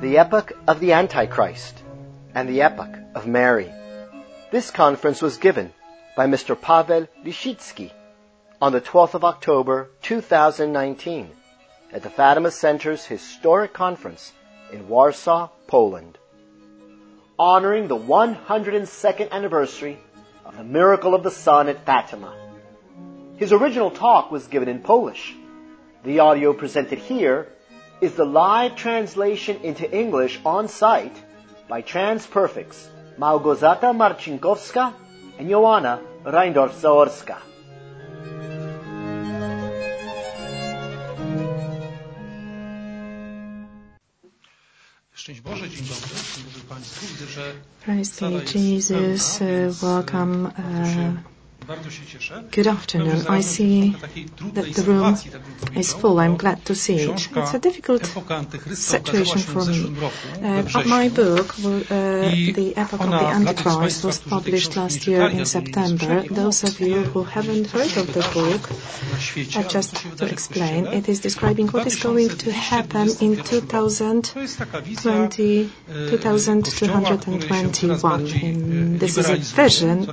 The Epoch of the Antichrist and the Epoch of Mary. This conference was given by Mr. Pavel Lisicki on the 12th of October 2019 at the Fatima Center's historic conference in Warsaw, Poland, honoring the 102nd anniversary of the miracle of the sun at Fatima. His original talk was given in Polish. The audio presented here is the live translation into English on site by TransPerfect's Małgorzata Marcinkowska and Joanna Reindorf-Zaorska. Szczęść Boże, dzień dobry, dzień dobry Państwu. Widzę, że Praise sala be Jesus. Uh, welcome. Uh, bardzo się cieszę. Good afternoon. I see w takiej trudnej that the room sytuacji, tak bym is full. I'm glad to see it. It's a difficult Epoka Antychrysta ukazała situation for me. Uh, my book, uh, The Epoch of the dla tych z Antichrist, was published last year in albo jej nie September. Those of you who haven't heard of the book, ale just to explain, it is describing what is going to happen in 2000. To jest taka wizja 20, e, Kościoła, który się coraz 2221. e, And this is a vision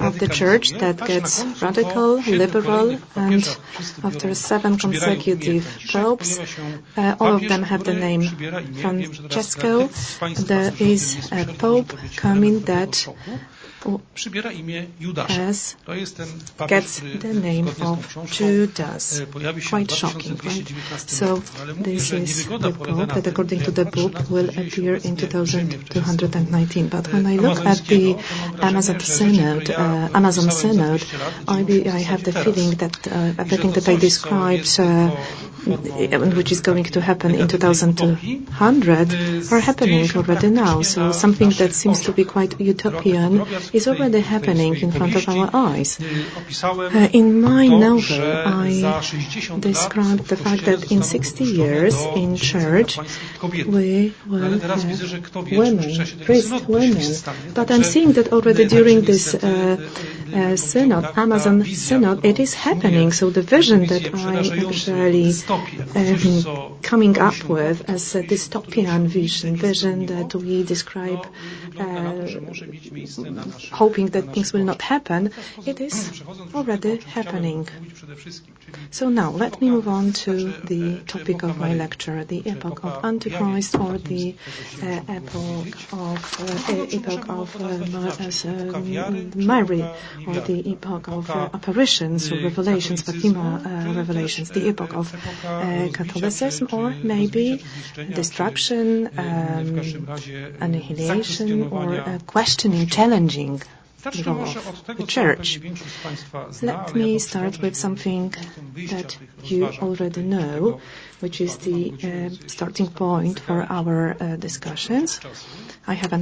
of the church that gets radical, liberal, and papieżach wszyscy biorą- after seven consecutive popes, uh, all of them have the name przybiera imię. Wiem, że teraz Francesco. tych z Państwa, There którzy o tym is a pope coming that. Przybiera imię Judasza. To jest ten papież, gets który the name zgodnie z tą of książką Judas. pojawi się Quite w shocking, right? So. Ale this że is niewygoda the polega book na that tym, according to the book na to, co will appear in obecnie w Rzymie, w czasie 2219. But when I look at the amazońskiego, to mam wrażenie, Amazon Synod, uh, Amazon Synod, I, be, I have the feeling that uh, everything that I described, uh, tylko formą, and which is going to happen in negatywnej 2200 are happening already now. So something that seems to be quite utopian is already happening in front of our eyes. Uh, in my novel, I described the fact that in 60 years in church we will have widzę, że kto wie, czy w women, priest synodu to się women. But I'm seeing that already during this uh, uh, synod, Amazon synod, it is happening. So the vision that I'm actually um, coming up with as a dystopian vision, vision that we describe no, wygląda na to, że uh, hoping that things will not happen, it is already happening. So now let me move on to the topic of my lecture, the epoch of Antichrist or the uh, epoch of uh, epoch of uh, Mary or the epoch of apparitions or revelations, Fatima revelations, the epoch of Catholicism or maybe destruction, um, annihilation or questioning, challenging Of the church. pewnie większość z Państwa zna, Let me start with something that you already know, which is the uh, starting point for our uh, discussions. I have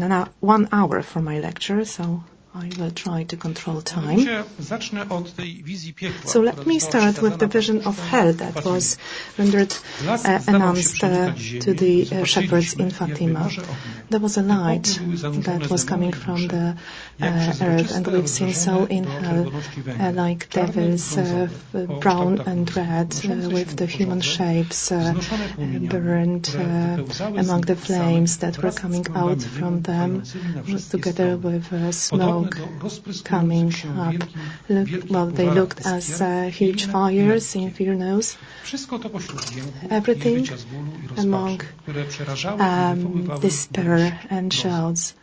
one hour for my lecture, so I will try to control time. Mianowicie Zacznę od tej wizji piekła. So let me start with the vision of hell that was rendered uh, announced uh, to the uh, shepherds in Fatima. There was a light that was coming from the uh, earth, and we've seen so in hell uh, like devils uh, brązowe, f- o brown and red uh, with the human shapes uh, burned uh, among the flames that were coming out from them płynącymi na wszystkie together with uh, Podobne smoke coming up. Look, well, they looked as uh, huge fires, jęku Everything among, um, despair and shouts.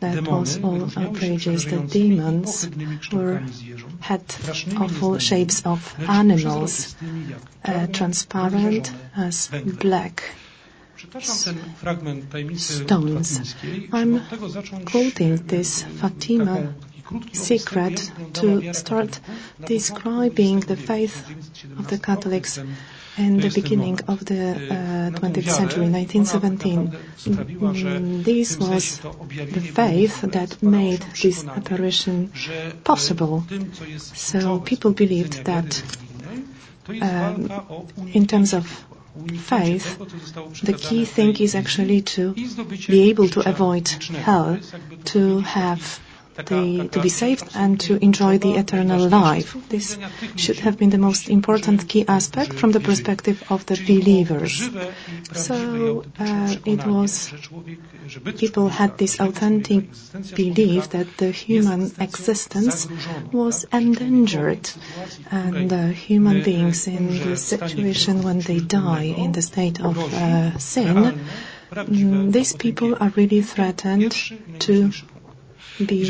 That was all outrageous. The demons were, had awful shapes of animals, uh, transparent as black. Stones. I'm żeby od tego zacząć quoting this Fatima taką- taki krótki opis secret to start describing the faith of the Catholics in the beginning of the uh, 20th century, 1917. naprawdę sprawiła, że Mm, This w tym sensie was the faith that made this apparition possible. tym, co jest So people believed that, religijnej, to jest um, in terms of faith, The key thing is actually to be able to avoid hell, To have the, to be saved and to enjoy the eternal life. This should have been the most important key aspect from the perspective of the believers. So uh, it was, people had this authentic belief that the human existence was endangered and uh, human beings in the situation when they die in the state of uh, sin, mm, these people are really threatened to be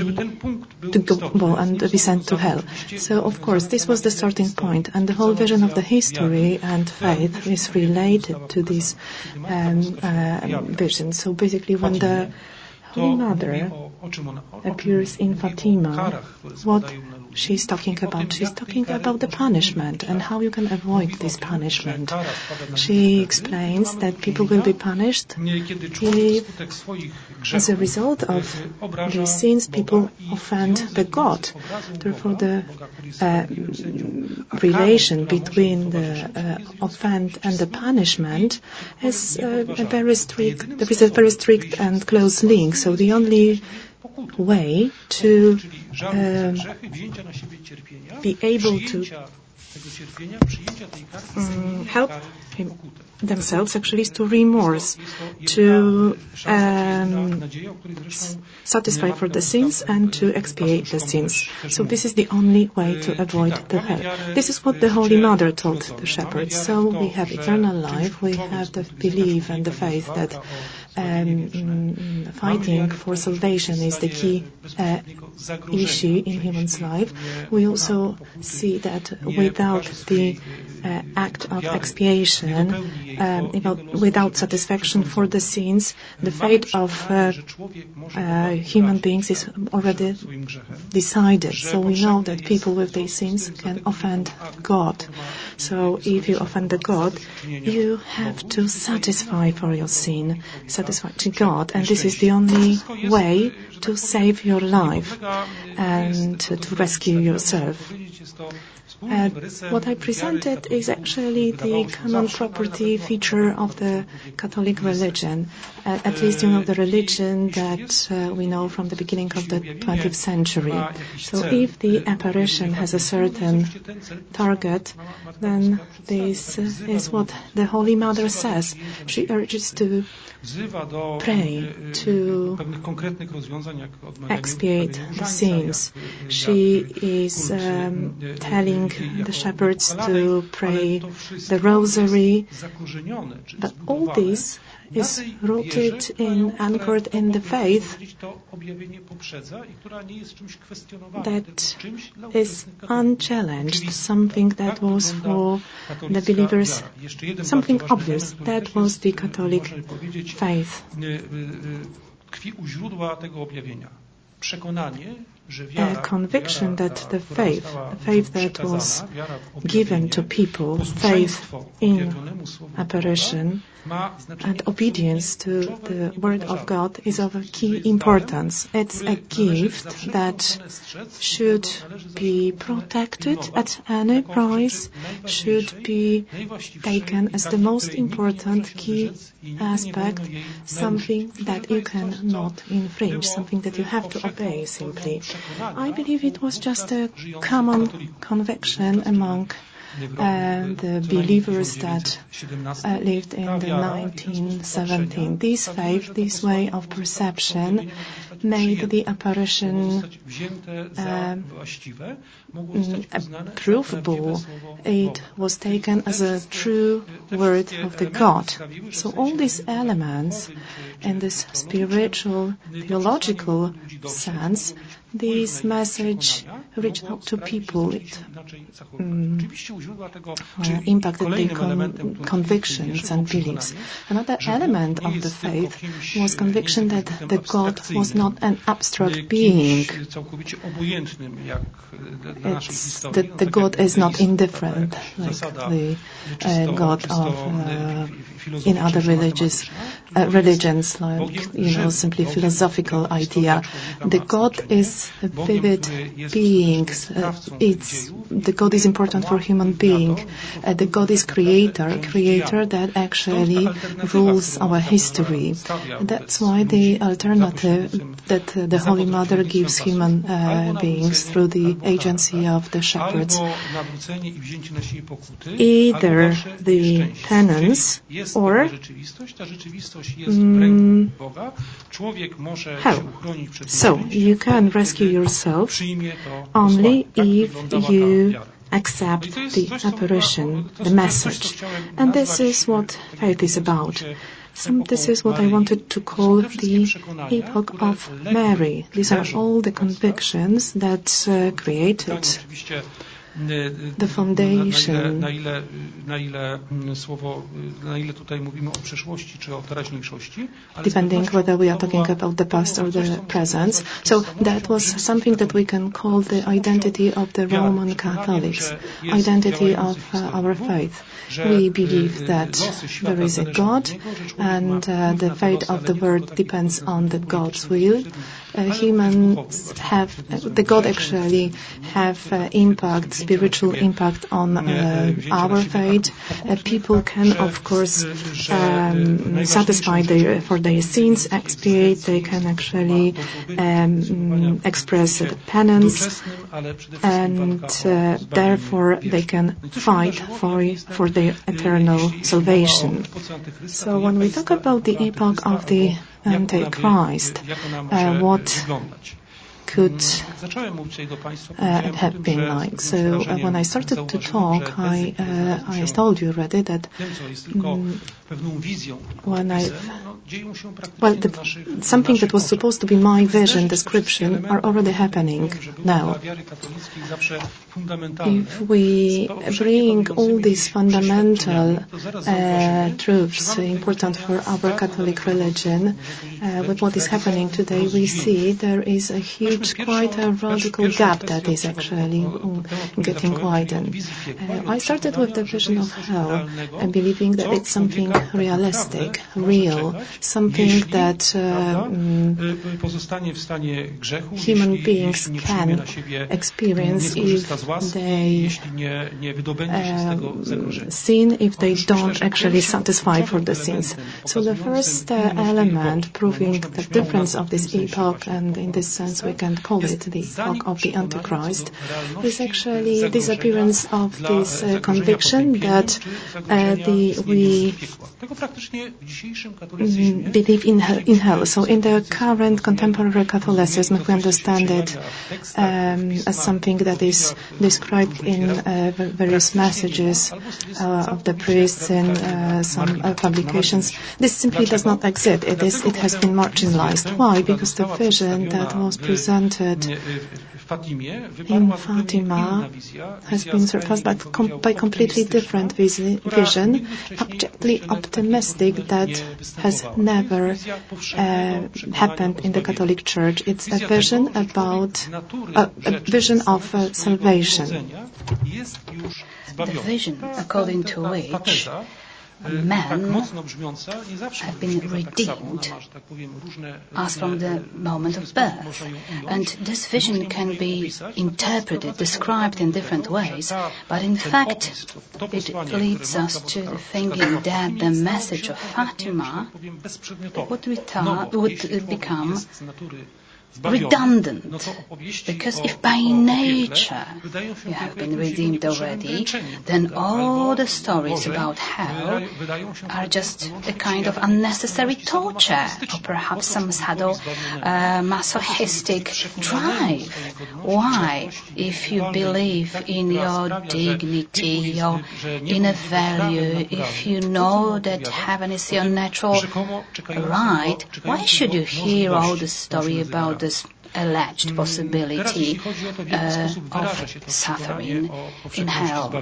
to go and be sent to hell. So of course this was the starting point, and the whole vision of the history and faith is related to this um, uh, vision. So basically, when the Holy Mother appears in Fatima, what she's talking about? She's talking about the punishment and how you can avoid this punishment. She explains that people will be punished if, as a result of these sins, people offend the God. Therefore, the uh, relation between the uh, offense and the punishment is uh, a very strict. There is a very strict and close link. So the only way to um, be able to um, help him, themselves actually is to remorse, to um, satisfy for the sins and to expiate the sins. So this is the only way to avoid the hell. This is what the Holy Mother told the shepherds. So we have eternal life, we have the belief and the faith that fighting for salvation is the key uh, issue in human's life. We also see that without the uh, act of expiation, um, without, without satisfaction for the sins, the fate of uh, uh, human beings is already decided. So we know that people with these sins can offend God. So if you offend the God, you have to satisfy for your sin, satisfy to God, and this is the only way to save your life and to rescue yourself. Uh, what I presented is actually the common property feature of the Catholic religion, uh, at least you know the religion that uh, we know from the beginning of the 20th century. So if the apparition has a certain target, then this is what the Holy Mother says. She urges to pray to expiate the sins. She is um, telling the shepherds to pray the rosary. But all this is rooted in, anchored in the faith that is unchallenged, something that was for the believers, something obvious. That was the Catholic faith. A conviction that the faith, the faith that was given to people, faith in apparition and obedience to the word of God is of key importance. It's a gift that should be protected at any price, should be taken as the most important key aspect, something that you cannot infringe, something that you have to obey simply. I believe it was just a common conviction among uh, the believers that uh, lived in the 1917. This faith, this way of perception, made the apparition uh, provable. It was taken as a true word of the God. So all these elements, in this spiritual, theological sense, this message reached out to people. It um, uh, impacted their con- convictions and beliefs. Another element of the faith was conviction that the God was not an abstract being. It's, that the God is not indifferent, like the uh, God of uh, in other religious uh, religions, like you know, simply philosophical idea. The God is a vivid being. Uh, it's the God is important for human being. Uh, the God is creator, creator that actually rules our history. That's why the alternative that uh, the Holy Mother gives human uh, beings through the agency of the shepherds. Either the penance or hell. So you can rescue yourself only if you accept the apparition, the message. And this is what faith is about. This is what I wanted to call the epoch of Mary. These are all the convictions that uh, created the foundation. Na ile, na ile słowo, na ile tutaj mówimy o przeszłości czy o teraźniejszości. Depending whether we are talking about the past or the present. So that was something that we can call the identity of the Roman Catholics, identity of uh, our faith. We believe that there is a God and uh, the fate of the world depends on the God's will. Uh, humans have, the God actually have uh, impact, spiritual impact on uh, our faith. Uh, people can, of course, um, satisfy their, for their sins, expiate. They can actually um, express penance, and uh, therefore they can fight for for their eternal salvation. So when we talk about the epoch of the Antichrist, what could uh, have been like? So uh, when I started to talk, I uh, I told you already that mm, when I well, the, something that was supposed to be my vision description are already happening now. If we bring all these fundamental uh, truths important for our Catholic religion uh, with what is happening today, we see there is a huge, quite a radical gap that is actually um, getting widened. Uh, I started with the vision of hell and believing that it's something realistic, real, something that uh, human beings can experience if they sin, if they don't actually satisfy for the sins. So the first uh, element proving the difference of this epoch, and in this sense we can call it the epoch of the Antichrist, is actually disappearance of this uh, conviction that uh, the, we mm, believe in hell, in hell. So in the current contemporary Catholicism, we understand it um, as something that is described in uh, various messages of the priests in uh, some uh, publications. This simply does not exist. It is. It has been marginalized. Why? Because the vision that was presented in Fatima has been surpassed by, com- by completely different visi- vision, abjectly optimistic that has never uh, happened in the Catholic Church. It's a vision about uh, a vision of uh, salvation. The vision according to which men have been redeemed as from the moment of birth. And this vision can be interpreted, described in different ways, but in fact it leads us to thinking that the message of Fatima would, retar- would become redundant. Because if by nature you have been redeemed already, then all the stories about hell are just a kind of unnecessary torture, or perhaps some subtle uh, masochistic drive. Why? If you believe in your dignity, your inner value, if you know that heaven is your natural right, why should you hear all the story about this alleged possibility uh, of suffering in hell.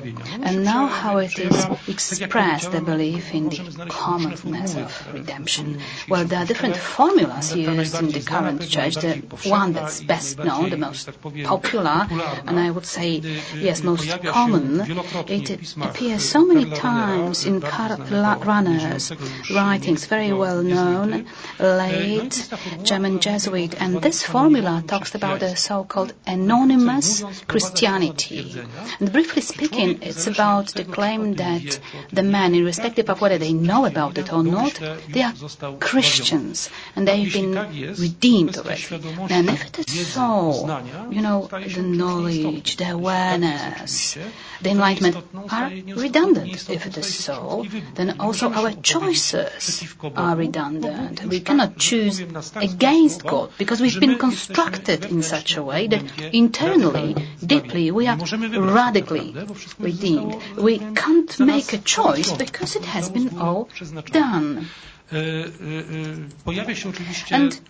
And now how it is expressed, the belief in the commonness of redemption. Well, there are different formulas used in the current church. The one that's best known, the most popular, and I would say, yes, most common, it appears so many times in Karl Rahner's writings, very well known, late German Jesuit, and this formula talks about the so-called anonymous Christianity. And briefly speaking, it's about the claim that the men, irrespective of whether they know about it or not, they are Christians and they've been redeemed already. And if it is so, you know, the knowledge, the awareness, the enlightenment are redundant. If it is so, then also our choices are redundant. We cannot choose against God because we've been constructed in such a way that internally, deeply, we are radically redeemed. We can't make a choice because it has been all done. And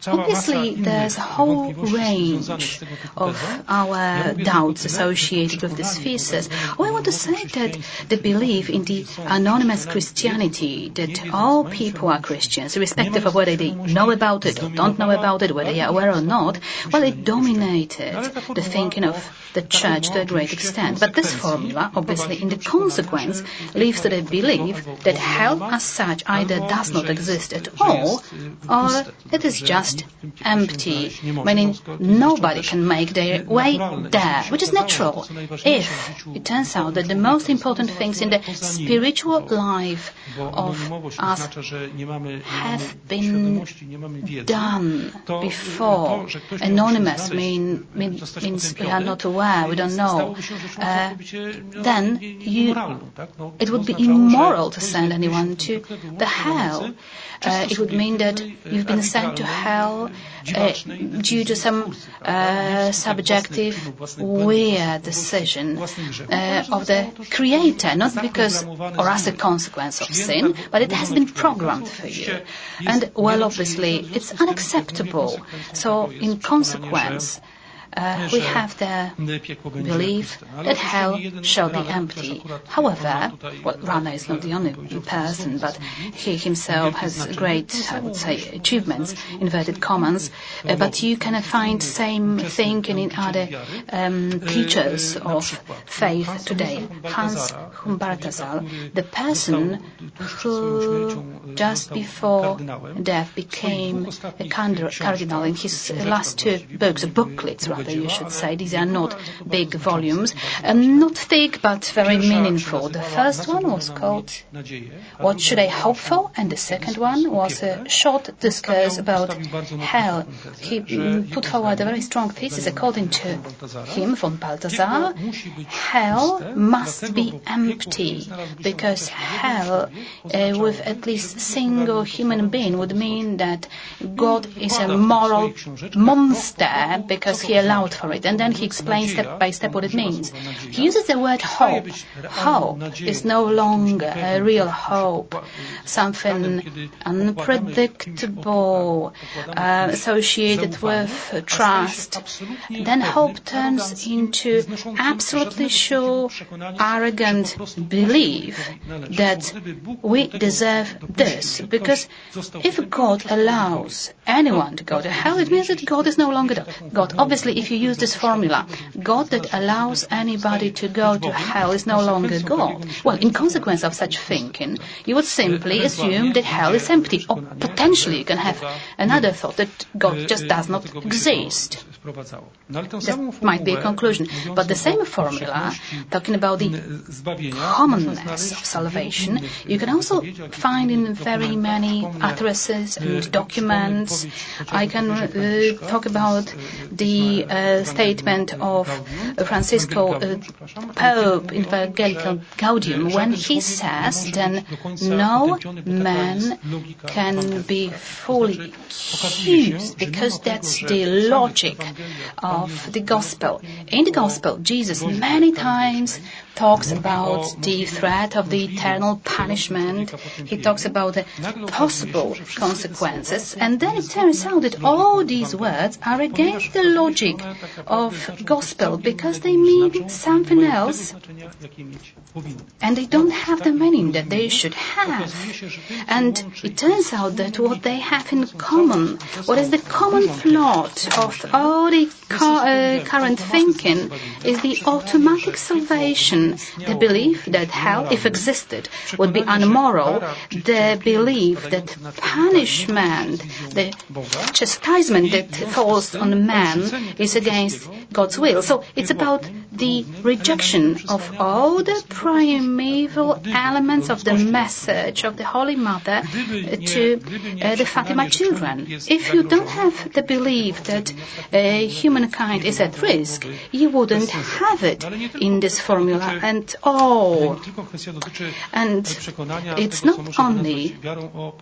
obviously there's a whole range of our doubts associated with this thesis. I want to say that the belief in the anonymous Christianity, that all people are Christians, irrespective of whether they know about it or don't know about it, whether they are aware or not, well, it dominated the thinking of the church to a great extent. But this formula, obviously, in the consequence, leads to the belief that hell as such either does not exist exist at all, or it is just empty, meaning nobody can make their way there, which is natural. If it turns out that the most important things in the spiritual life of us have been done before, anonymous mean, mean, means we are not aware, we don't know, uh, then you, it would be immoral to send anyone to the hell. uh, it would mean that you've been sent to hell uh, due to some uh, subjective, weird decision uh, of the Creator, not because or as a consequence of sin, but it has been programmed for you. And well, obviously, it's unacceptable. So, in consequence, uh, we have the belief that hell shall be empty. However, well, Rahner is not the only person, but he himself has great, I would say, achievements, inverted commas. Uh, but you can find same thing in other um, teachers of faith today. Hans Urs von Balthasar, the person who just before death became a cardinal in his last two books, booklets rather, you should say. These are not big volumes. Um, not thick, but very meaningful. The first one was called What Should I Hope For? And the second one was a short discourse about hell. He put forward a very strong thesis according to him, von Balthasar. Hell must be empty because hell uh, with at least single human being would mean that God is a moral monster because he allows allowed for it. And then he explains step by step what it means. He uses the word hope. Hope is no longer a real hope, something unpredictable, uh, associated with trust. Then hope turns into absolutely sure, arrogant belief that we deserve this. Because if God allows anyone to go to hell, it means that God is no longer God. Obviously, if you use this formula, God that allows anybody to go to hell is no longer God. Well, in consequence of such thinking, you would simply assume that hell is empty, or potentially you can have another thought that God just does not exist. That might be a conclusion. But the same formula, talking about the commonness of salvation, you can also find in very many addresses and documents. I can uh, talk about the uh, statement of Francisco uh, Pope in Evangelii Gaudium when he says then no man can be fully accused because that's the logic of the gospel. In the gospel, Jesus many times talks about the threat of the eternal punishment. He talks about the possible consequences. And then it turns out that all these words are against the logic of gospel because they mean something else and they don't have the meaning that they should have. And it turns out that what they have in common, what is the common plot of all the uh, current thinking is the automatic salvation, the belief that hell, if existed, would be unmoral, the belief that punishment, the chastisement that falls on man is against God's will. So it's about the rejection of all the primeval elements of the message of the Holy Mother to uh, the Fatima children. If you don't have the belief that uh, humankind is at risk, you wouldn't have it in this formula and all. And it's not only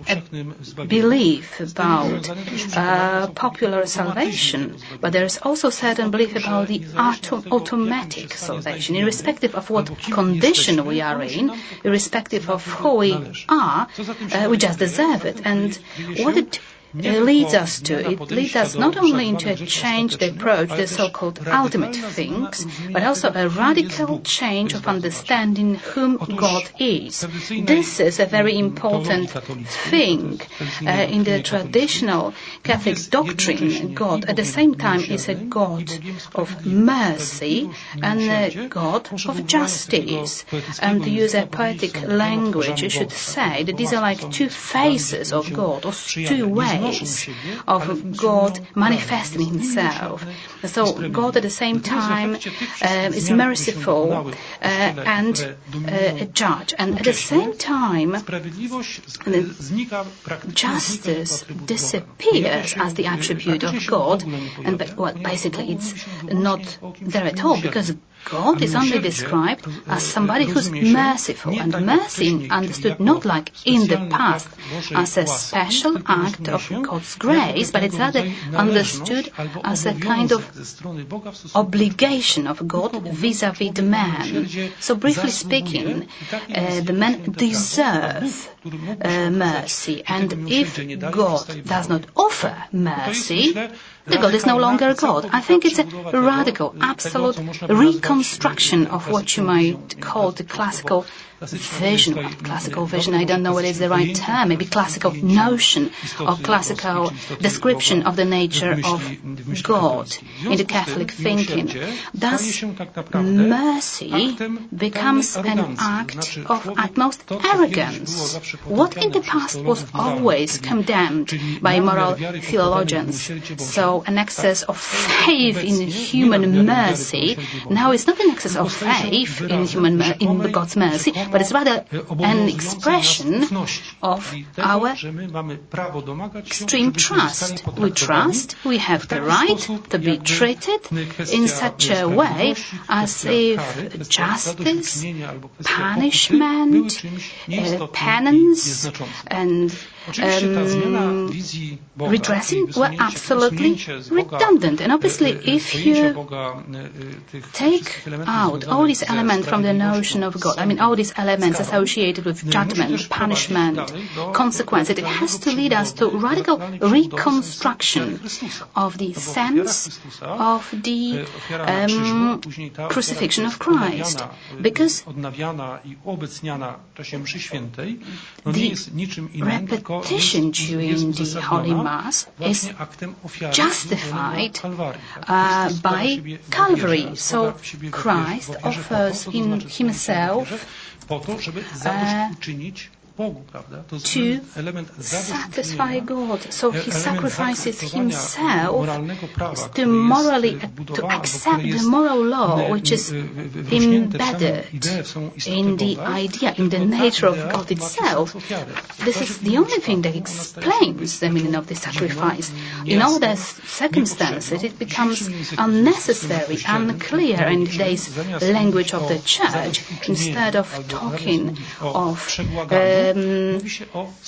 a belief about uh, popular salvation, but there's also certain belief about the auto- automatic salvation, irrespective of what condition we are in, irrespective of who we are, uh, we just deserve it. And what it leads us to. It leads us not only into a changed approach the so-called ultimate things, but also a radical change of understanding whom God is. This is a very important thing uh, in the traditional Catholic doctrine. God, at the same time, is a God of mercy and a God of justice. And to use a poetic language, you should say that these are like two faces of God, or two ways ways of God manifesting Himself. So God at the same time uh, is merciful uh, and uh, a judge, and at the same time justice disappears as the attribute of God, and well, basically it's not there at all because God is only described as somebody who's merciful, and mercy understood not like in the past as a special act of God's grace, but it's rather understood as a kind of obligation of God vis-à-vis the man. So briefly speaking, uh, the men deserve uh, mercy, and if God does not offer mercy, the God is no longer God. I think it's a radical, absolute reconstruction of what you might call the classical vision, classical vision, I don't know what is the right term, maybe classical notion or classical description of the nature of God in the Catholic thinking. Thus, mercy becomes an act of utmost arrogance. What in the past was always condemned by moral theologians, so an excess of faith in human mercy, now it's not an excess of faith in human in God's mercy, but it's rather an expression of our extreme trust. We trust we have the right to be treated in such a way as if justice, punishment, uh, penance, and um, redressing were absolutely redundant. And obviously, if you take out all these elements from the notion of God, I mean, all these elements associated with judgment, punishment, consequence, it has to lead us to radical reconstruction of the sense of the um, crucifixion of Christ. Because the repetition during the Holy Mass is justified uh, by Calvary. So Christ offers in himself uh, to satisfy God. So he sacrifices himself to morally, to accept the moral law which is embedded in the idea, in the nature of God itself. This is the only thing that explains the meaning of the sacrifice. In all the circumstances, it becomes unnecessary, unclear in today's language of the church. Instead of talking of uh,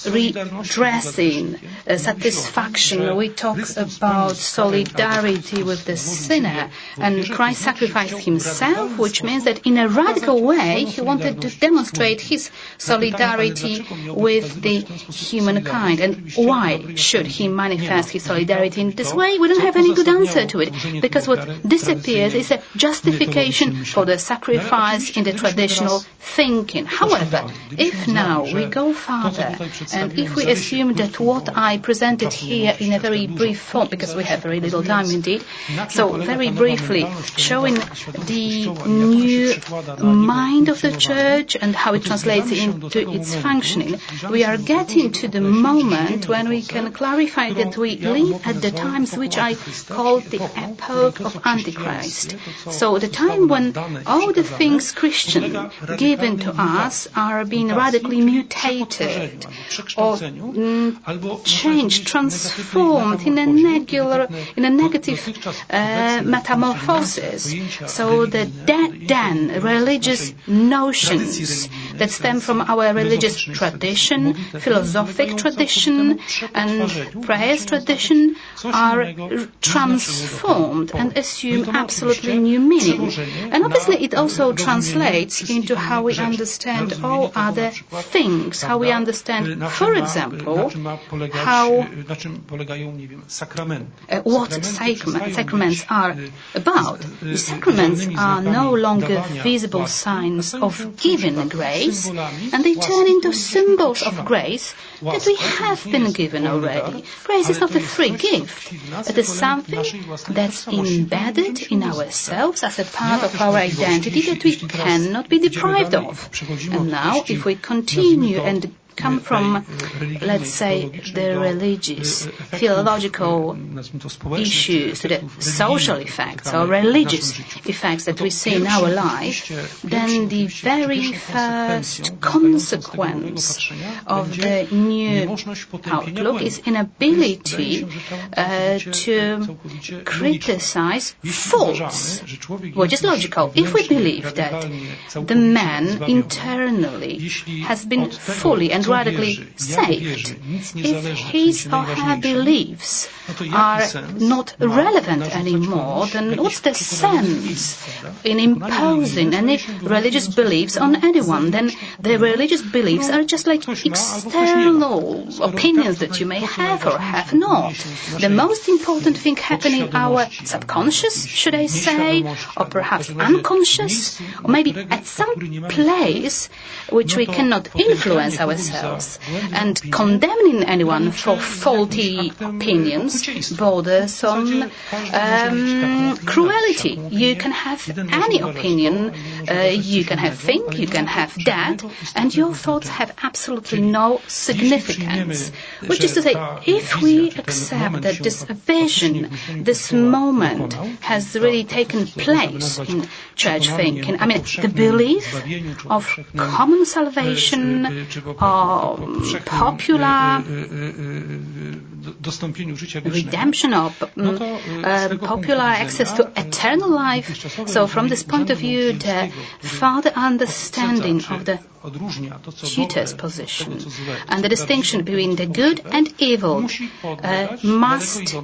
redressing, uh, satisfaction. We talk about solidarity with the sinner. And Christ sacrificed himself, which means that in a radical way, he wanted to demonstrate his solidarity with the humankind. And why should he manifest his solidarity in this way? We don't have any good answer to it. Because what disappears is a justification for the sacrifice in the traditional thinking. However, if now we go further and if we assume that what I presented here in a very brief form, because we have very little time indeed, so very briefly showing the new mind of the church and how it translates into its functioning, we are getting to the moment when we can clarify that we live at the times which I called the epoch of Antichrist. So the time when all the things Christian given to us are being radically mutated or mm, changed, transformed in a regular, in a negative uh, metamorphosis. So the dead then religious notions that stem from our religious tradition, philosophic tradition, and prayers tradition are transformed and assume absolutely new meaning. And obviously it also translates into how we understand all other things, how we understand, for example, how what sacraments are about. The sacraments are no longer visible signs of giving grace, and they turn into symbols of grace that we have been given already. Grace is not a free gift. It is something that's embedded in ourselves as a part of our identity that we cannot be deprived of. And now, if we continue and come from, let's say, the religious, theological issues to the social effects or religious effects that we see in our life, then the very first consequence of the new outlook is inability uh, to criticize faults, which is logical. If we believe that the man internally has been fully and and radically saved if his or her beliefs are not relevant anymore, then what's the sense in imposing any religious beliefs on anyone? Then the religious beliefs are just like external opinions that you may have or have not. The most important thing happening in our subconscious, should I say, or perhaps unconscious, or maybe at some place which we cannot influence ourselves, and condemning anyone for faulty opinions borders on um, cruelty. You can have any opinion, uh, you can have think, you can have that, and your thoughts have absolutely no significance. Which is to say, if we accept that this vision, this moment has really taken place in church thinking, I mean, the belief of common salvation, of popular redemption or uh, popular access to eternal life. So from this point of view, the further understanding of the tutor's position and the distinction between the good and evil uh, must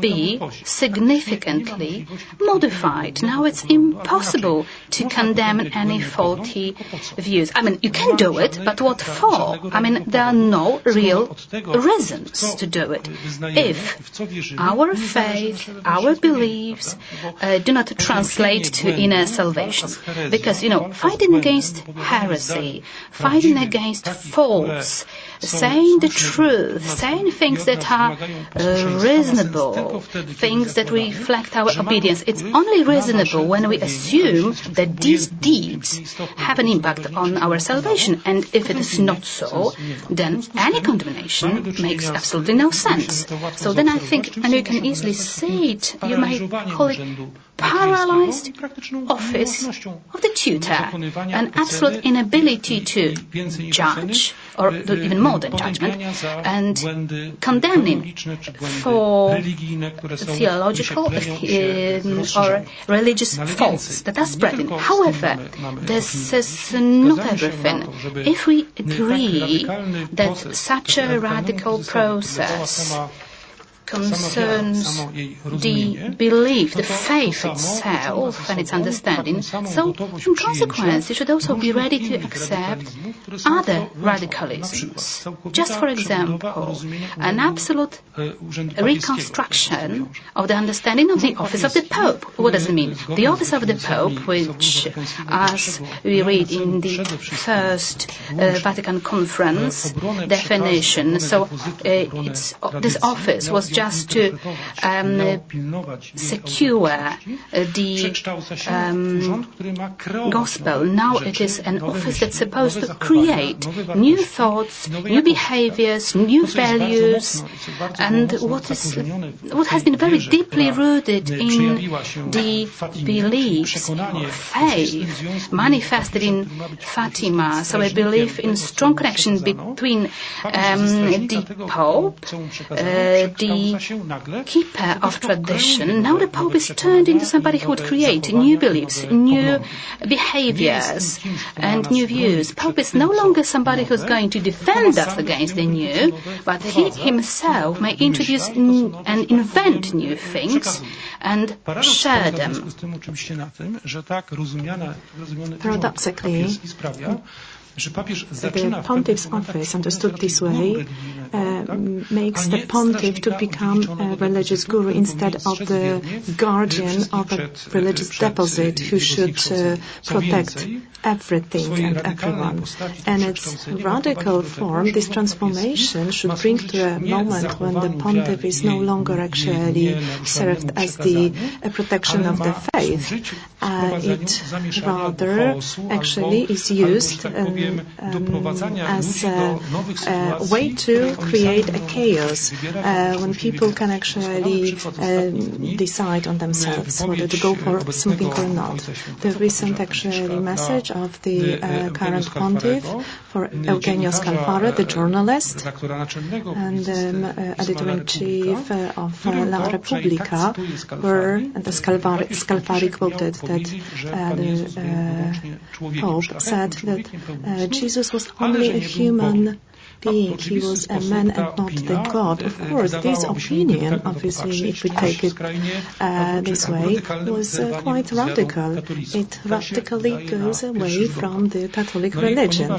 be significantly modified. Now it's impossible to condemn any faulty views. I mean, you can do it, but what for? I mean, there are no real reasons to do it. If our faith, our beliefs uh, do not translate to inner salvation. Because, you know, fighting against heresy, fighting against false, saying the truth, saying things that are uh, reasonable, things that reflect our obedience. It's only reasonable when we assume that these deeds have an impact on our salvation. And if it is not so, then any condemnation makes absolutely no sense. So then I think, and you can easily see it, you might call it paralyzed office of the tutor, an absolute inability to judge, or even more, than judgment and condemning for theological or religious faults that are spreading. However, this is not everything. If we agree that such a radical process concerns the belief, the faith itself and its understanding. So, in consequence, you should also be ready to accept other radicalisms. Just for example, an absolute reconstruction of the understanding of the office of the Pope. What does it mean? The office of the Pope, which, as we read in the first uh, Vatican Conference definition, so uh, this office was just to um, secure the um, gospel. Now it is an office that's supposed to create new thoughts, new behaviors, new values, and what is what has been very deeply rooted in the beliefs of faith manifested in Fatima. So I believe in strong connection between um, the Pope, uh, the keeper of tradition. Now the Pope is turned into somebody who would create new beliefs, new behaviors, and new views. Pope is no longer somebody who's going to defend us against the new, but he himself may introduce and invent new things and share them. Paradoxically, the pontiff's office, understood this way, uh, makes the pontiff to become a religious guru instead of the guardian of a religious deposit who should uh, protect everything and everyone. And its radical form, this transformation should bring to a moment when the pontiff is no longer actually served as the protection of the faith. Uh, it rather actually is used as a, a, way to create a chaos uh, when people can actually uh, decide on themselves whether to go for something or not. The recent actually message of the uh, current pontiff for Eugenio Scalfari, the journalist and um, uh, editor-in-chief uh, of uh, La Repubblica, where the Scalfari, quoted that the Pope said that uh, Uh, Jesus was only a human being. He was a man and not the God. Of course, this opinion, obviously, if we take it uh, this way, was uh, quite radical. It radically goes away from the Catholic religion.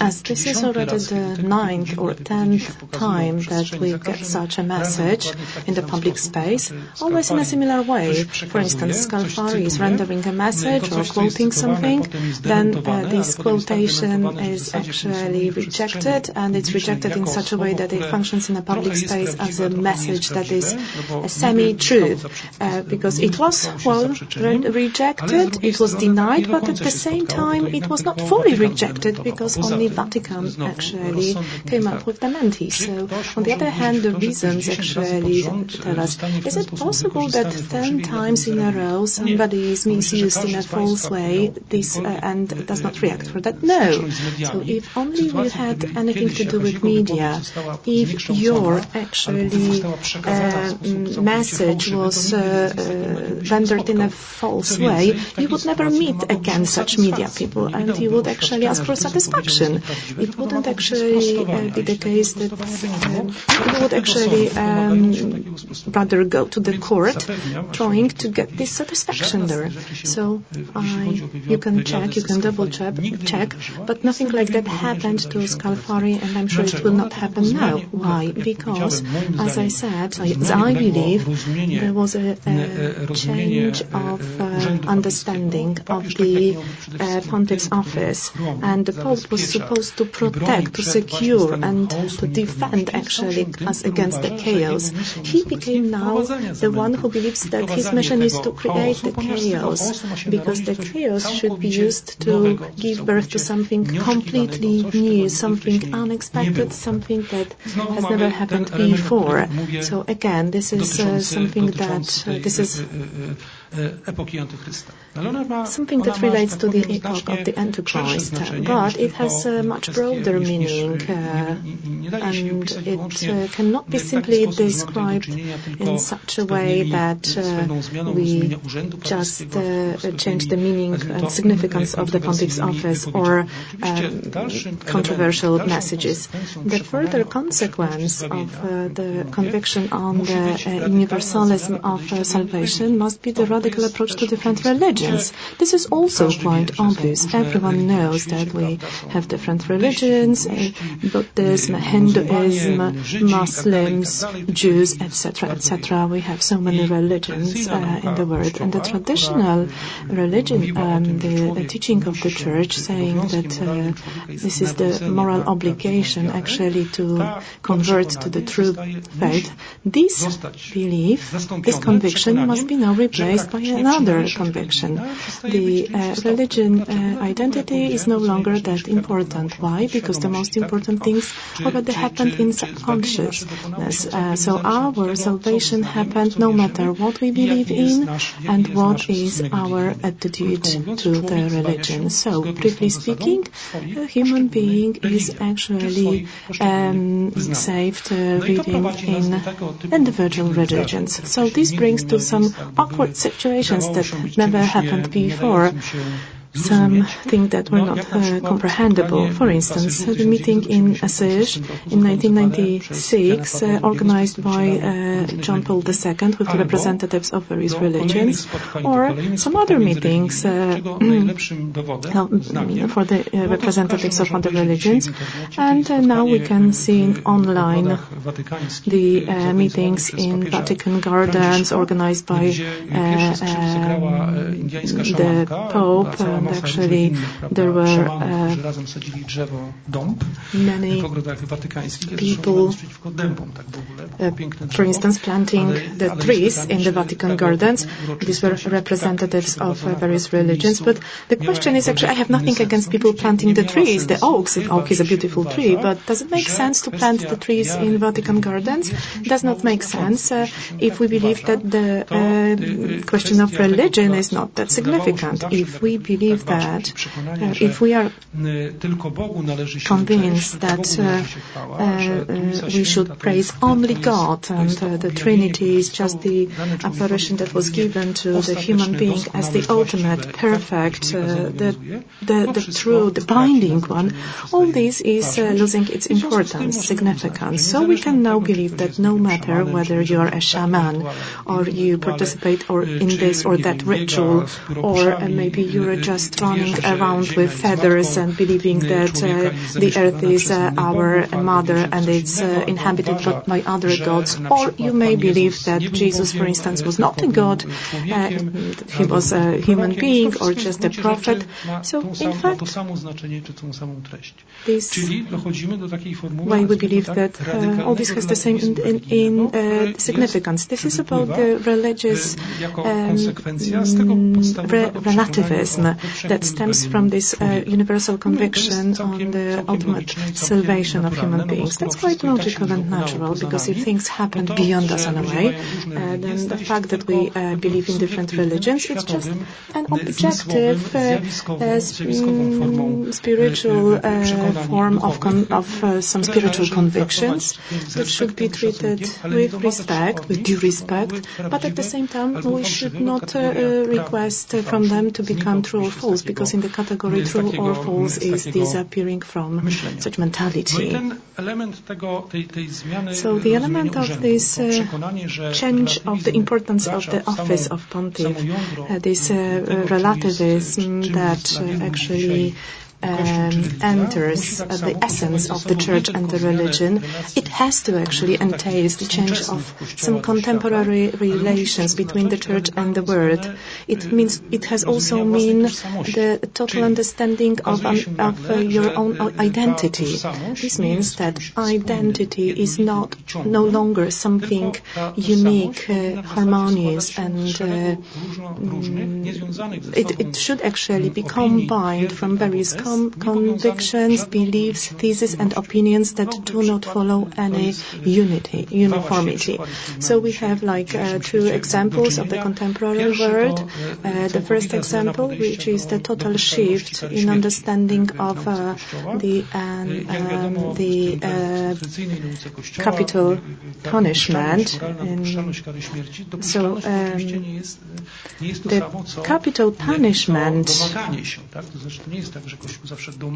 As this is already the ninth or tenth time that we get such a message in the public space, always in a similar way. For instance, Scalfari is rendering a message or quoting something, then uh, this quotation is is actually rejected, and it's rejected in such a way that it functions in a public space as a message that is a semi-truth, uh, because it was, well, re- rejected, it was denied, but at the same time it was not fully rejected because only Vatican actually came up with the dementi. So, on the other hand, the reasons actually tell us, is it possible that ten times in a row somebody is misused in a false way this, uh, and does not react for that? No. So if only you had anything to do with media, if your actually uh, message was uh, uh, rendered in a false way, you would never meet again such media people, and you would actually ask for satisfaction. It wouldn't actually uh, be the case that you would actually um, rather go to the court trying to get this satisfaction there. So I, you can check, you can double check, check, but nothing like that happened to Scalfari, and I'm sure it will not happen now. Why? Because, as I said, as I believe, there was a, a change of uh, understanding of the uh, pontiff's office, and the pope was supposed to protect, to secure, and to defend actually us against the chaos. He became now the one who believes that his mission is to create the chaos, because the chaos should be used to give birth to something completely completely new, something unexpected, something that has never happened before. So again, this is uh, something that uh, this is Something that relates to the epoch of the Antichrist, uh, but it has a uh, much broader meaning, uh, and it uh, cannot be simply described in such a way that uh, we just uh, change the meaning and significance of the pontiff's office or controversial messages. The further consequence of the conviction on the universalism of salvation must be the radical approach to different religions. This is also quite obvious. Everyone knows that we have different religions, uh, Buddhism, Hinduism, Muslims, Jews, etc., etc. We have so many religions uh, in the world. And the traditional religion, um, the, the, teaching of the church saying that uh, this is the moral obligation actually to convert to the true faith, this belief, this conviction must be now replaced by another conviction. The uh, religion uh, identity is no longer that important. Why? Because the most important things already happened in subconsciousness. Uh, so our salvation happened no matter what we believe in and what is our attitude to the religion. So, briefly speaking, a human being is actually um, saved uh, reading in individual religions. So this brings to some awkward situations that never happened before something that were not uh, comprehensible. For instance, the meeting in Assisi in 1996, uh, organized by uh, John Paul II with representatives of various religions, or some other meetings uh, for the uh, representatives of other religions. And uh, now we can see online the meetings in Vatican Gardens organized by um, the Pope and actually there were uh, many people, uh, for instance, planting the trees in the Vatican gardens. These were representatives of uh, various religions. But the question is actually, I have nothing against people planting the trees, the oaks. The oak is a beautiful tree, but does it make sense to plant the trees in Vatican gardens? It does not make sense uh, if we believe that the uh, question of religion is not that significant. If we believe believe that if we are convinced that uh, uh, we should praise only God and the Trinity is just the apparition that was given to the human being as the ultimate, perfect, the, the, the true, the binding one, all this is losing its importance, significance. So we can now believe that no matter whether you are a shaman or you participate or in this or that ritual or maybe you're just running around with feathers and believing that uh, the earth is uh, our mother and it's uh, inhabited by other gods. Or you may believe that Jesus, for instance, was not a god, he was a human being or just a prophet. So, in fact, this why we believe that uh, all this has the same in, in, in uh, significance. This is about the religious um, re relativism that stems from this uh, universal conviction on the ultimate salvation of human beings. That's quite logical and natural because if things happen beyond us in a way, uh, then the fact that we uh, believe in different religions, it's just an objective, uh, mm, spiritual uh, form of, con- of uh, some spiritual convictions that should be treated with respect, with due respect, but at the same time we should not request from them to become true or false because in the category true or false is disappearing from such mentality. So the element of this change of the importance of the office of pontiff, this relativism that actually enters uh, the essence of the church and the religion, it has to actually entail the change of some contemporary relations between the church and the world. It? Means it has also mean the total understanding of, um, of uh, your own identity. This means that identity is not no longer something unique, uh, harmonious, and uh, it, it should actually be combined from various cultures convictions, beliefs, theses, and opinions that do not follow any unity, uniformity. So we have like uh, two examples of the contemporary world. Uh, the first example, which is the total shift in understanding of uh, the um, um, the uh, capital punishment. And so um, the capital punishment,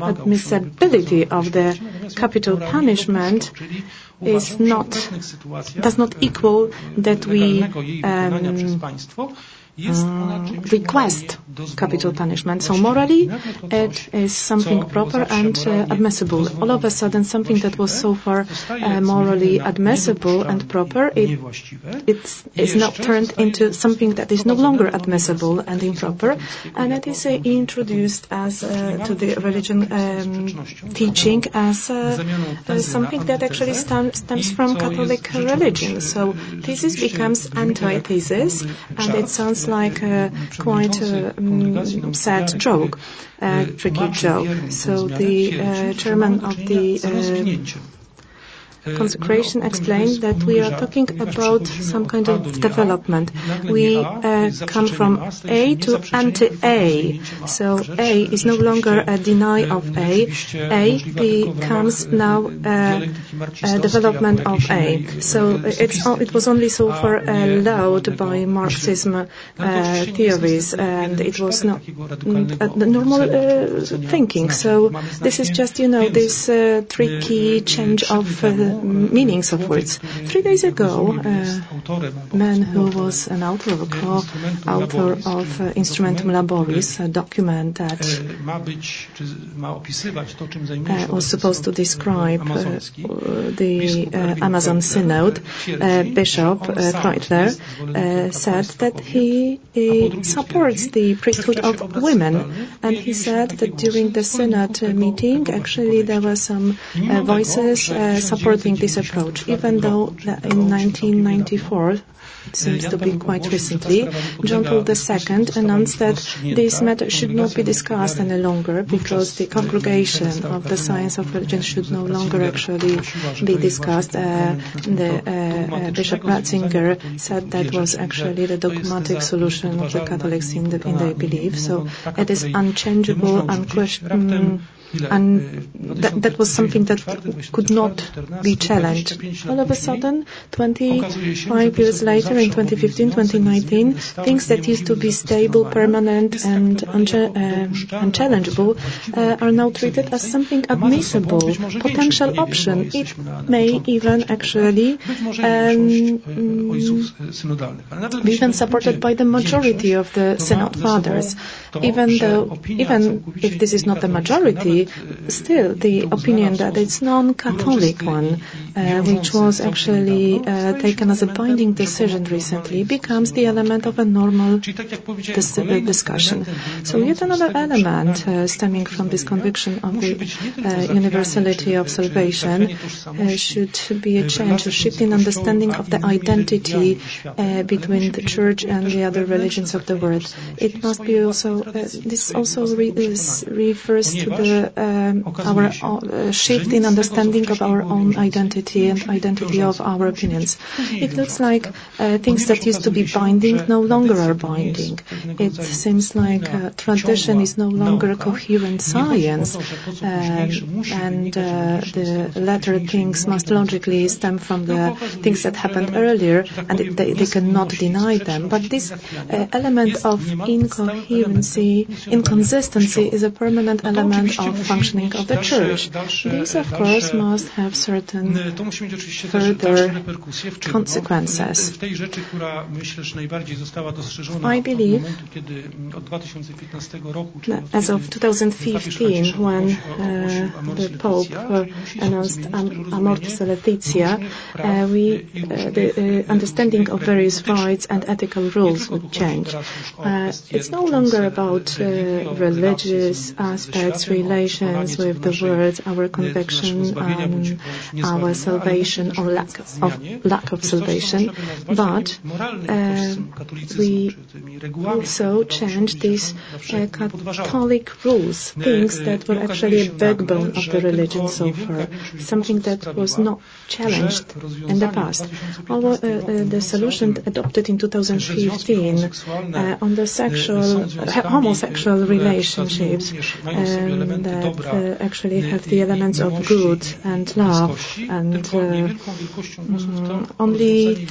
admissibility of the capital punishment is not does not equal that we um, um, request capital punishment. So morally, it is something proper and uh, admissible. All of a sudden, something that was so far uh, morally admissible and proper, it it's, is now turned into something that is no longer admissible and improper, and it is uh, introduced as uh, to the religion um, teaching as uh, uh, something that actually stems, stems from Catholic religion. So thesis becomes antithesis, and it sounds like a quite a um, sad joke, a tricky joke. So the uh, chairman of the uh, consecration explained that we are talking about some kind of development. We uh, come from A to anti-A. So A is no longer a deny of A. A becomes now uh, a development of A. So it was only so far allowed by Marxism uh, theories, and it was not uh, normal uh, thinking. So this is just, you know, this uh, tricky change of meanings of words. Three days ago, a man who was an author, co-author of uh, Instrumentum Laboris, a document that uh, was supposed to describe uh, the Amazon Synod, Bishop Kräutler said that he supports the priesthood of women, and he said that during the Synod meeting, actually there were some voices supporting this approach, even though in 1994, it seems to be quite recently, John Paul II announced that this matter should not be discussed any longer because the congregation of the science of religion should no longer actually be discussed. Uh, the uh, uh, Bishop Ratzinger said that was actually the dogmatic solution of the Catholics in, the, in their belief. So it is unchangeable, unquestionable and that, that was something that could not be challenged. All of a sudden, 25 years later, in 2015, 2019, things that used to be stable, permanent, and uncha- uh, unchallengeable uh, are now treated as something admissible, potential option. It may even actually um, be even supported by the majority of the Synod Fathers. Even though, even if this is not the majority, still the opinion that it's non-Catholic one, uh, which was actually uh, taken as a binding decision recently, becomes the element of a normal dis- uh, discussion. So yet another element uh, stemming from this conviction of the uh, universality of salvation uh, should be a change, a shift in understanding of the identity between the Church and the other religions of the world. It must be also, this also re- refers to the our uh, shift in understanding of our own identity and identity of our opinions. It looks like uh, things that used to be binding no longer are binding. It seems like uh, tradition is no longer coherent science, um, and uh, the latter things must logically stem from the things that happened earlier, and it, they, they cannot deny them. But this uh, element of incoherency, inconsistency, is a permanent element of functioning of the church. This, of course, must have certain further consequences. I believe as of 2015, when uh, the Pope uh, announced Am- Amoris Laetitia, uh, we, uh, the uh, understanding of various rights and ethical rules would change. Uh, it's no longer about religious aspects, related with the words, our conviction, um, our salvation or lack of lack of salvation, but uh, we also changed these uh, Catholic rules, things that were actually a backbone of the religion so far, something that was not challenged in the past. Although uh, uh, the solution adopted in 2015 uh, on the sexual, homosexual relationships um, that uh, actually have the elements of good and love and mm, only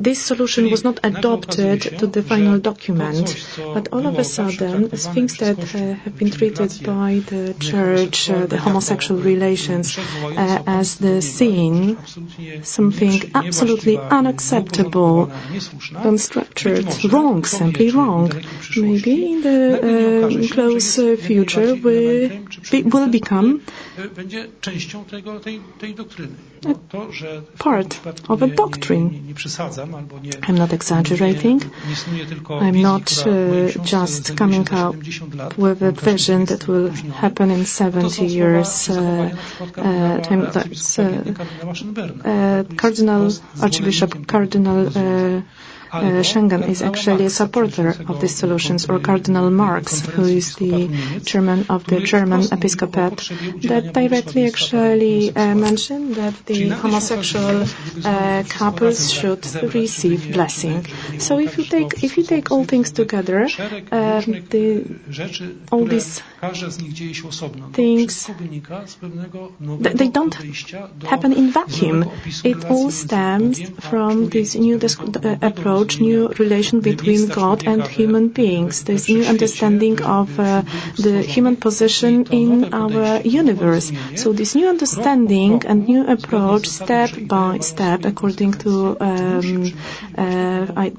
this solution was not adopted to the final document, but all of a sudden, things that uh, have been treated by the church, uh, the homosexual relations, uh, as the sin, something absolutely unacceptable, unstructured, wrong, simply wrong. Maybe in the uh, close uh, future we, we will become part of a doctrine. I'm not exaggerating. I'm not uh, just coming up with a vision that will happen in 70 years. Uh, uh, time, that's, uh, Cardinal Archbishop Cardinal uh, uh, Schengen is actually a supporter of these solutions, or Cardinal Marx, who is the chairman of the German episcopate, that directly actually uh, mentioned that the homosexual uh, couples should receive blessing. So if you take if you take all things together, uh, the, all these things they don't happen in vacuum. It all stems from this new uh, approach approach, new relation between God and human beings, this new understanding of uh, the human position in our universe. So this new understanding and new approach, step by step, according to um, uh, I,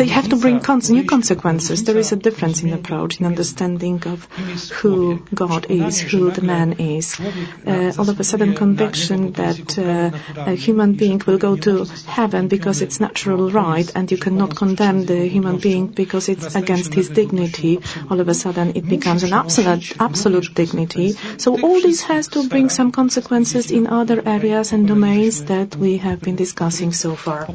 they have to bring cons- new consequences. There is a difference in approach, in understanding of who God is, who the man is. Uh, all of a sudden, conviction that uh, a human being will go to heaven because it's natural right and you cannot condemn the human being because it's against his dignity. All of a sudden it becomes an absolute, absolute dignity. So all this has to bring some consequences in other areas and domains that we have been discussing so far.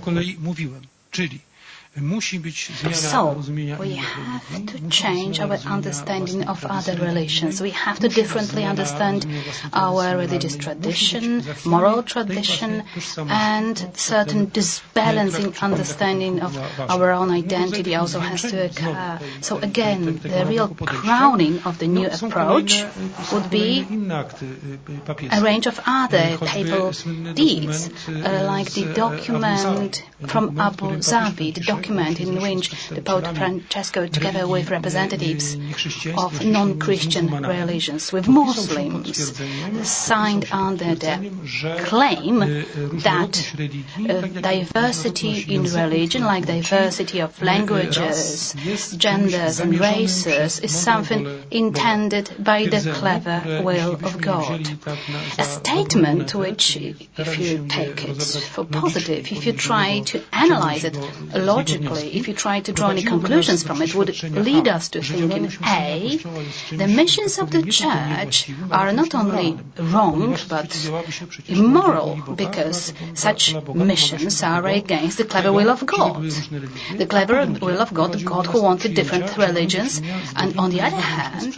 So, we have to change our understanding of other relations. We have to differently understand our religious tradition, moral tradition, and certain disbalancing understanding of our own identity. Also has to occur. So again, the real crowning of the new approach would be a range of other papal deeds, uh, like the document from Abu Dhabi, the document in which the Pope Francesco, together with representatives of non-Christian religions, with Muslims, signed under the claim that uh, diversity in religion, like diversity of languages, genders and races, is something intended by the clever will of God. A statement which, if you take it for positive, if you try to analyze it logically, if you try to draw any conclusions from it, would lead us to thinking, A, the missions of the church are not only wrong, but immoral, because such missions are against the clever will of God. The clever will of God, God who wanted different religions, and on the other hand,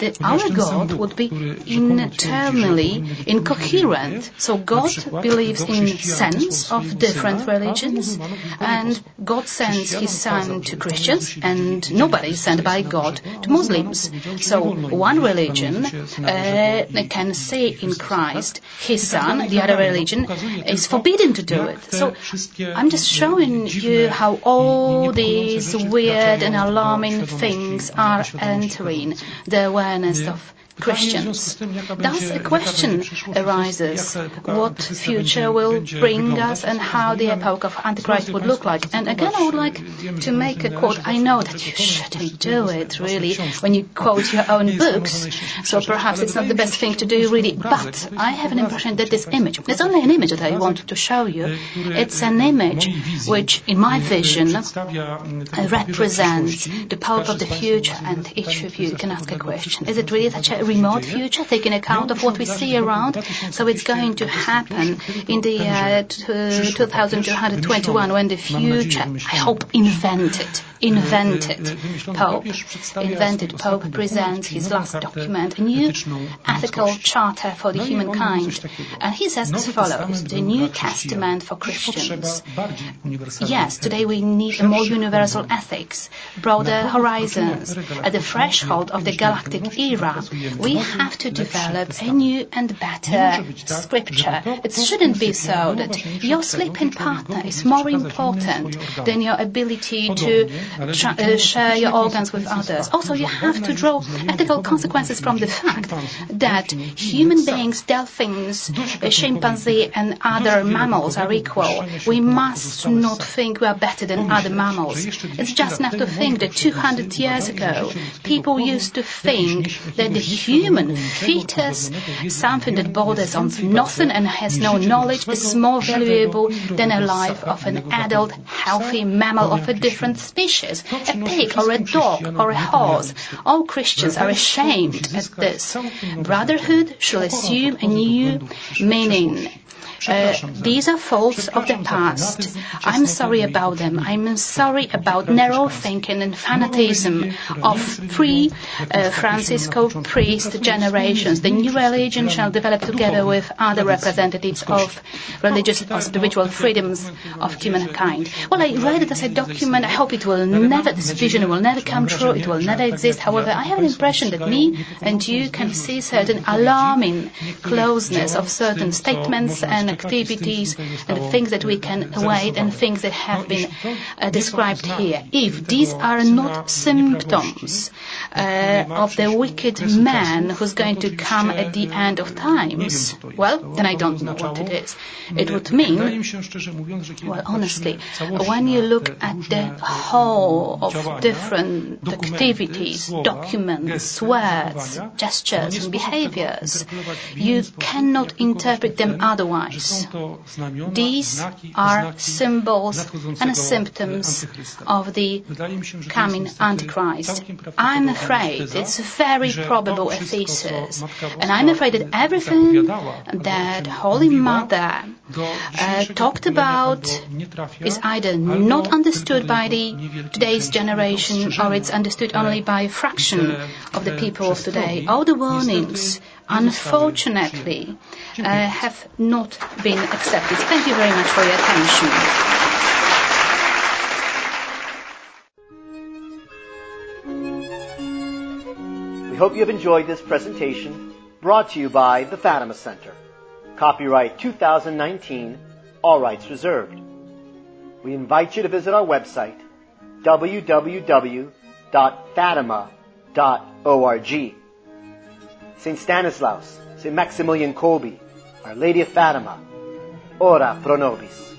that our God would be internally incoherent. So God believes in sense of different religions, and God sends his son to Christians, and nobody is sent by God to Muslims. So one religion uh, can say in Christ his son, the other religion is forbidden to do it. So I'm just showing you how all these weird and alarming things are entering the awareness of Christians. Thus a question arises, what future will bring us and how the epoch of Antichrist would look like. And again, I would like to make a quote. I know that you shouldn't do it, really, when you quote your own books, so perhaps it's not the best thing to do, really. But I have an impression that this image, it's only an image that I wanted to show you. It's an image which, in my vision, represents the Pope of the future, and each of you can ask a question. Is it really such a remote future, taking account of what we see around? So it's going to happen in the uh, year 2221 when the future, I hope, invented, invented Pope, invented Pope presents his last document, a new ethical charter for the humankind. And he says as follows, the New Testament for Christians. Yes, today we need a more universal ethics, broader horizons. At the threshold of the galactic era, we have to develop a new and better scripture. It shouldn't be so that your sleeping partner is more important than your ability to uh, share your organs with others. Also, you have to draw ethical consequences from the fact that human beings, dolphins, chimpanzee, and other mammals are equal. We must not think we are better than other mammals. It's just enough to think that 200 years ago, people used to think that the human fetus, something that borders on nothing and has no knowledge, is more valuable than a life of an adult, healthy mammal of a different species, a pig or a dog or a horse. All Christians are ashamed at this. Brotherhood should assume a new meaning. Uh, these are faults of the past. I'm sorry about them. I'm sorry about narrow thinking and fanatism of pre uh, Francisco priest generations. The new religion shall develop together with other representatives of religious or spiritual freedoms of humankind. Well, I read it as a document. I hope it will never, this vision will never come true. It will never exist. However, I have an impression that me and you can see certain alarming closeness of certain statements and activities and things that we can await and things that have been uh, described here. If these are not symptoms uh, of the wicked man who's going to come at the end of times, well, then I don't know what it is. It would mean, well, honestly, when you look at the whole of different activities, documents, words, gestures, and behaviors, you cannot interpret them otherwise. These are symbols and symptoms of the coming Antichrist. I'm afraid it's very probable a and I'm afraid that everything that Holy Mother uh, talked about is either not understood by the today's generation or it's understood only by a fraction of the people of today. All the warnings unfortunately, uh, have not been accepted. Thank you very much for your attention. We hope you have enjoyed this presentation brought to you by the Fatima Center. Copyright 2019, all rights reserved. We invite you to visit our website, www.fatima.org. St. Stanislaus, St. Maximilian Kolbe, Our Lady of Fatima, ora pro nobis.